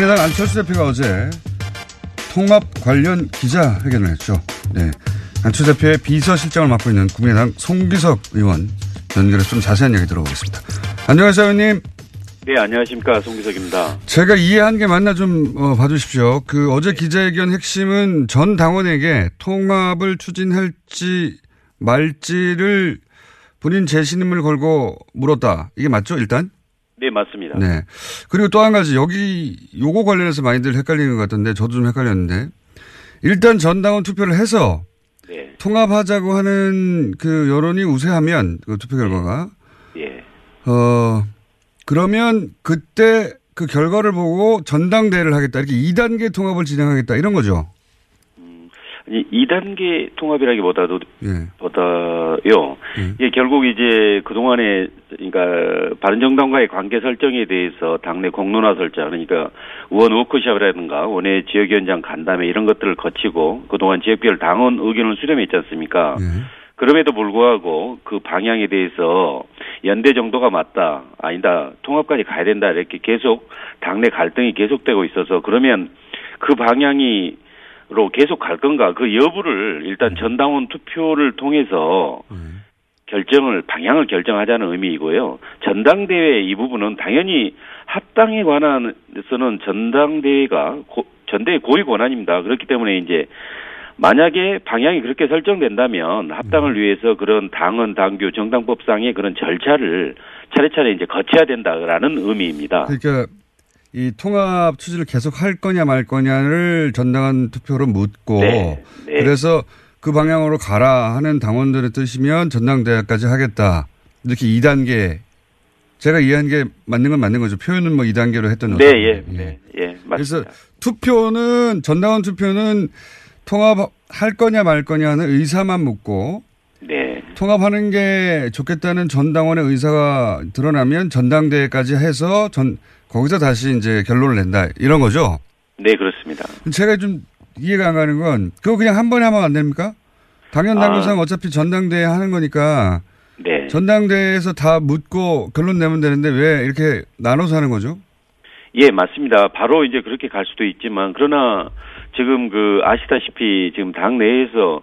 국민의당 안철수 대표가 어제 통합 관련 기자회견을 했죠. 네. 안철수 대표의 비서실장을 맡고 있는 국민의당 송기석 의원 연결해서 좀 자세한 이야기 들어보겠습니다. 안녕하세요, 의원님. 네, 안녕하십니까. 송기석입니다. 제가 이해한 게 맞나 좀 어, 봐주십시오. 그 어제 기자회견 핵심은 전 당원에게 통합을 추진할지 말지를 본인 재신임을 걸고 물었다. 이게 맞죠, 일단? 네, 맞습니다. 네. 그리고 또 한 가지 여기 요거 관련해서 많이들 헷갈리는 것 같은데 저도 좀 헷갈렸는데 일단 전당원 투표를 해서 네. 통합하자고 하는 그 여론이 우세하면 그 투표 결과가 예. 어 그러면 그때 그 결과를 보고 전당대회를 하겠다 이렇게 2단계 통합을 진행하겠다 이런 거죠. 아니, 2단계 통합이라기보다도 예. 보다요. 예, 결국 이제 그동안에 그러니까 바른정당과의 관계 설정에 대해서 당내 공론화 설정 그러니까 의원 워크숍이라든가 원외 지역위원장 간담회 이런 것들을 거치고 그동안 지역별 당원 의견을 수렴했지 않습니까? 그럼에도 불구하고 그 방향에 대해서 연대 정도가 맞다, 아니다, 통합까지 가야 된다 이렇게 계속 당내 갈등이 계속되고 있어서 그러면 그 방향이 로 계속 갈 건가 그 여부를 일단 전당원 투표를 통해서 결정을 방향을 결정하자는 의미이고요. 전당대회 이 부분은 당연히 합당에 관한해서는 전당대회가 고, 전대의 고위 권한입니다. 그렇기 때문에 이제 만약에 방향이 그렇게 설정된다면 합당을 위해서 그런 당헌 당규 정당법상의 그런 절차를 차례차례 이제 거쳐야 된다라는 의미입니다. 그러니까 이 통합 추진을 계속 할 거냐 말 거냐를 전당한 투표로 묻고 네, 네. 그래서 그 방향으로 가라 하는 당원들의 뜻이면 전당대회까지 하겠다. 이렇게 2단계 제가 이해한 게 맞는 건 맞는 거죠. 표현은 뭐 2단계로 했던 네, 거죠. 예, 네, 예, 맞습니다. 그래서 투표는 전당원 투표는 통합할 거냐 말 거냐 하는 의사만 묻고 네. 통합하는 게 좋겠다는 전당원의 의사가 드러나면 전당대회까지 해서 전 거기서 다시 이제 결론을 낸다 이런 거죠. 네, 그렇습니다. 제가 좀 이해가 안 가는 건 그거 그냥 한 번에 하면 안 됩니까? 당연 당규상 아. 어차피 전당대회 하는 거니까 네. 전당대회에서 다 묻고 결론 내면 되는데 왜 이렇게 나눠서 하는 거죠? 예, 맞습니다. 바로 이제 그렇게 갈 수도 있지만 그러나 지금 그 아시다시피 지금 당 내에서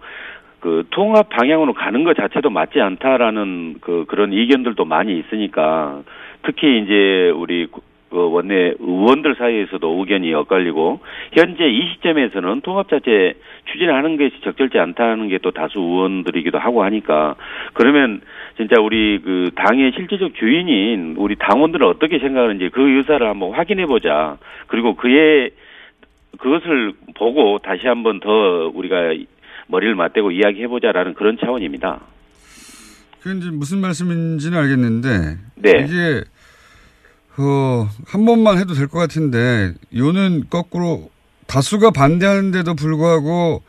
그 통합 방향으로 가는 것 자체도 맞지 않다라는 그 그런 의견들도 많이 있으니까 특히 이제 우리 구- 그 원내 의원들 사이에서도 의견이 엇갈리고 현재 이 시점에서는 통합 자체 추진하는 것이 적절치 않다는 게 또 다수 의원들이기도 하고 하니까 그러면 진짜 우리 그 당의 실질적 주인인 우리 당원들은 어떻게 생각하는지 그 의사를 한번 확인해 보자. 그리고 그의 그것을 보고 다시 한번 더 우리가 머리를 맞대고 이야기해 보자라는 그런 차원입니다. 그게 이제 무슨 말씀인지는 알겠는데 네. 이게 어, 한 번만 해도 될 것 같은데 요는 거꾸로 다수가 반대하는데도 불구하고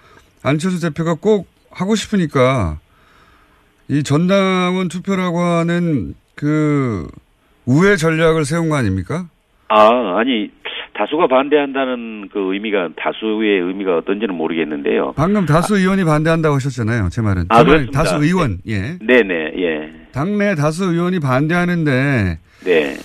안철수 대표가 꼭 하고 싶으니까 이 전당원 투표라고 하는 그 우회 전략을 세운 거 아닙니까? 아, 아니 다수가 반대한다는 그 의미가 다수의 의미가 어떤지는 모르겠는데요. 방금 다수 의원이 반대한다고 하셨잖아요. 제 말은. 아. 다수 의원. 예. 네, 네, 예. 당내 다수 의원이 반대하는데 네.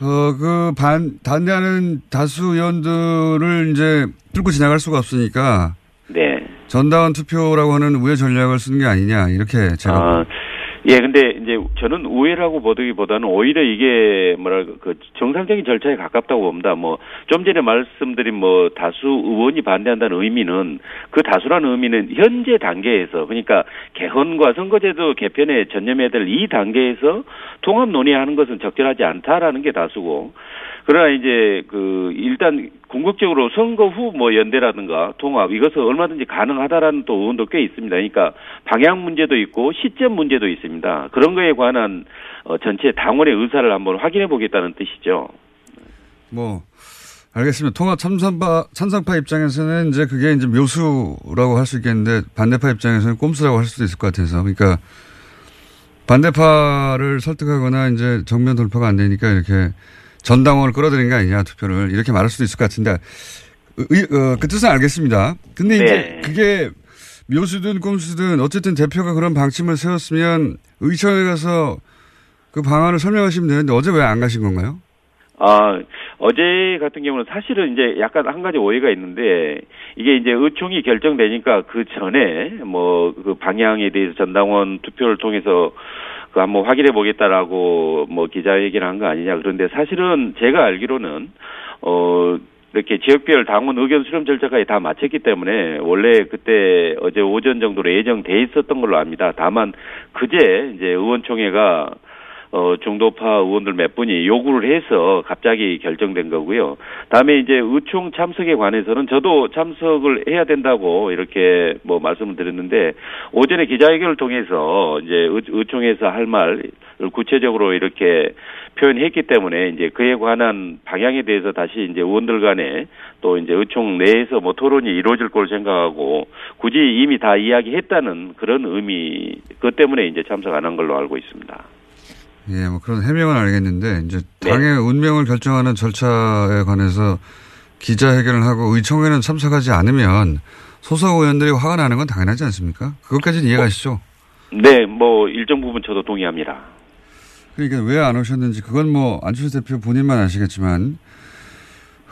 어, 그, 반, 반대하는 다수 의원들을 이제 뚫고 지나갈 수가 없으니까 네. 전당원 투표라고 하는 우회 전략을 쓰는 게 아니냐, 이렇게 제가. 아, 예, 근데 이제 저는 우회라고 보기보다는 오히려 이게 뭐랄까 그 정상적인 절차에 가깝다고 봅니다. 뭐 좀 전에 말씀드린 뭐 다수 의원이 반대한다는 의미는 그 다수라는 의미는 현재 단계에서 그러니까 개헌과 선거제도 개편에 전념해야 될 이 단계에서 통합 논의하는 것은 적절하지 않다라는 게 다수고 그러나 이제 그 일단 궁극적으로 선거 후 뭐 연대라든가 통합 이것은 얼마든지 가능하다라는 또 의원도 꽤 있습니다. 그러니까 방향 문제도 있고 시점 문제도 있습니다. 그런 거에 관한 어, 전체 당원의 의사를 한번 확인해 보겠다는 뜻이죠. 뭐, 알겠습니다. 통합 참상파, 찬성파 입장에서는 이제 그게 이제 묘수라고 할 수 있겠는데 반대파 입장에서는 꼼수라고 할 수도 있을 것 같아서. 그러니까 반대파를 설득하거나 이제 정면 돌파가 안 되니까 이렇게 전당원을 끌어들인 게 아니냐 투표를 이렇게 말할 수도 있을 것 같은데 의, 어, 그 뜻은 알겠습니다. 근데 이제 네. 그게 묘수든 꼼수든 어쨌든 대표가 그런 방침을 세웠으면 의청에 가서 그 방안을 설명하시면 되는데 어제 왜 안 가신 건가요? 아, 어제 같은 경우는 사실은 이제 약간 한 가지 오해가 있는데 이게 이제 의총이 결정되니까 그 전에 뭐 그 방향에 대해서 전당원 투표를 통해서 그 한번 확인해 보겠다라고 뭐 기자회견을 한 거 아니냐 그런데 사실은 제가 알기로는 어 이렇게 지역별 당원 의견 수렴 절차까지 다 마쳤기 때문에 원래 그때 어제 오전 정도로 예정돼 있었던 걸로 압니다. 다만 그제 이제 의원총회가 어, 중도파 의원들 몇 분이 요구를 해서 갑자기 결정된 거고요. 다음에 이제 의총 참석에 관해서는 저도 참석을 해야 된다고 이렇게 뭐 말씀을 드렸는데 오전에 기자회견을 통해서 이제 의, 의총에서 할 말을 구체적으로 이렇게 표현했기 때문에 이제 그에 관한 방향에 대해서 다시 이제 의원들 간에 또 이제 의총 내에서 뭐 토론이 이루어질 걸 생각하고 굳이 이미 다 이야기했다는 그런 의미 그 때문에 이제 참석 안 한 걸로 알고 있습니다. 예, 뭐 그런 해명은 알겠는데 이제 네. 당의 운명을 결정하는 절차에 관해서 기자회견을 하고 의총에는 참석하지 않으면 소속 의원들이 화가 나는 건 당연하지 않습니까? 그것까지는 이해가시죠? 네, 뭐 일정 부분 저도 동의합니다. 그러니까 왜 안 오셨는지 그건 뭐 안철수 대표 본인만 아시겠지만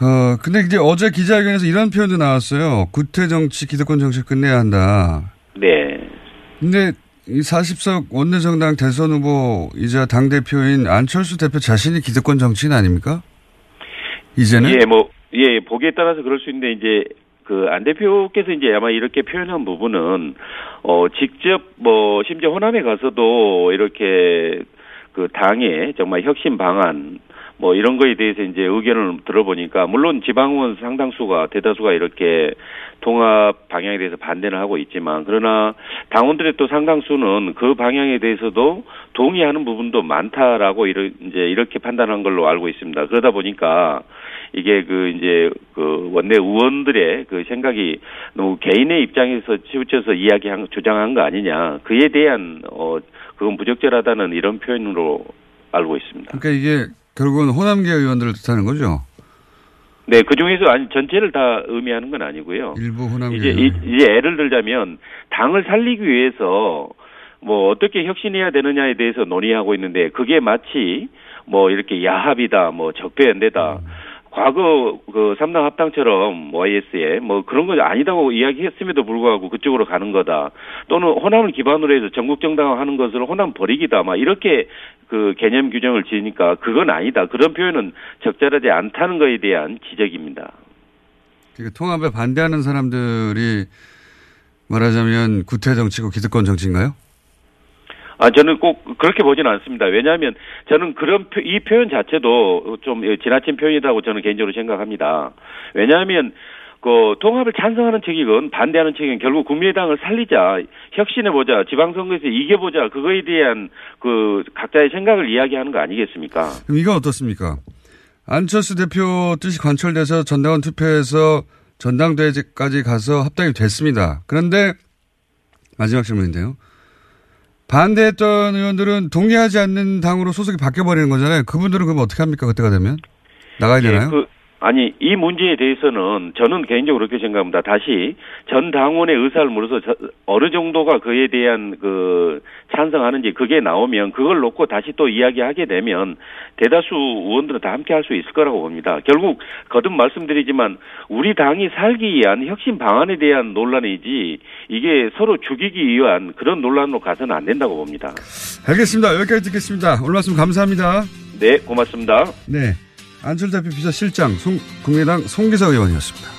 어 근데 이제 어제 기자회견에서 이런 표현도 나왔어요. 구태 정치, 기득권 정치 끝내야 한다. 네. 근데 이 40석 원내정당 대선 후보이자 당 대표인 안철수 대표 자신이 기득권 정치인 아닙니까? 이제는 예, 뭐, 예, 보기에 따라서 그럴 수 있는데, 이제, 그, 안 대표께서 이제 아마 이렇게 표현한 부분은, 어, 직접 뭐, 심지어 호남에 가서도 이렇게, 그, 당의 정말 혁신 방안, 뭐, 이런 거에 대해서 이제 의견을 들어보니까, 물론 지방의원 상당수가, 대다수가 이렇게 통합 방향에 대해서 반대를 하고 있지만, 그러나 당원들의 또 상당수는 그 방향에 대해서도 동의하는 부분도 많다라고 이러, 이제 이렇게 판단한 걸로 알고 있습니다. 그러다 보니까, 이게 그 이제 그 원내 의원들의 그 생각이 너무 개인의 입장에서 치우쳐서 이야기한 주장한 거 아니냐 그에 대한 어 그건 부적절하다는 이런 표현으로 알고 있습니다. 그러니까 이게 결국은 호남계 의원들을 뜻하는 거죠. 네, 그 중에서 아니 전체를 다 의미하는 건 아니고요. 일부 호남계 이제 이, 이제 예를 들자면 당을 살리기 위해서 뭐 어떻게 혁신해야 되느냐에 대해서 논의하고 있는데 그게 마치 뭐 이렇게 야합이다, 뭐 적폐연대다. 과거 그 삼당 합당처럼 YS에 뭐 그런 거 아니다고 이야기했음에도 불구하고 그쪽으로 가는 거다. 또는 호남을 기반으로 해서 전국 정당화 하는 것을 호남 버리기다. 막 이렇게 그 개념 규정을 지으니까 그건 아니다. 그런 표현은 적절하지 않다는 거에 대한 지적입니다. 그러니까 통합에 반대하는 사람들이 말하자면 구태 정치고 기득권 정치인가요? 아, 저는 꼭 그렇게 보지는 않습니다. 왜냐하면 저는 그런 표, 이 표현 자체도 좀 지나친 표현이라고 저는 개인적으로 생각합니다. 왜냐하면 그 통합을 찬성하는 측이건 반대하는 측이건 결국 국민의당을 살리자, 혁신해보자, 지방선거에서 이겨보자, 그거에 대한 그 각자의 생각을 이야기하는 거 아니겠습니까? 그럼 이건 어떻습니까? 안철수 대표 뜻이 관철돼서 전당원 투표에서 전당대회까지 가서 합당이 됐습니다. 그런데 마지막 질문인데요. 반대했던 의원들은 동의하지 않는 당으로 소속이 바뀌어버리는 거잖아요. 그분들은 그럼 어떻게 합니까? 그때가 되면? 나가야 되나요? 예, 그, 아니, 이 문제에 대해서는 저는 개인적으로 그렇게 생각합니다. 다시 전 당원의 의사를 물어서 저, 어느 정도가 그에 대한 그 찬성하는지 그게 나오면 그걸 놓고 다시 또 이야기하게 되면 대다수 의원들은 다 함께 할 수 있을 거라고 봅니다. 결국 거듭 말씀드리지만 우리 당이 살기 위한 혁신 방안에 대한 논란이지 이게 서로 죽이기 위한 그런 논란으로 가서는 안 된다고 봅니다. 알겠습니다. 여기까지 듣겠습니다. 오늘 말씀 감사합니다. 네, 고맙습니다. 네. 안철 대표 비서실장 송, 국민의당 송기석 의원이었습니다.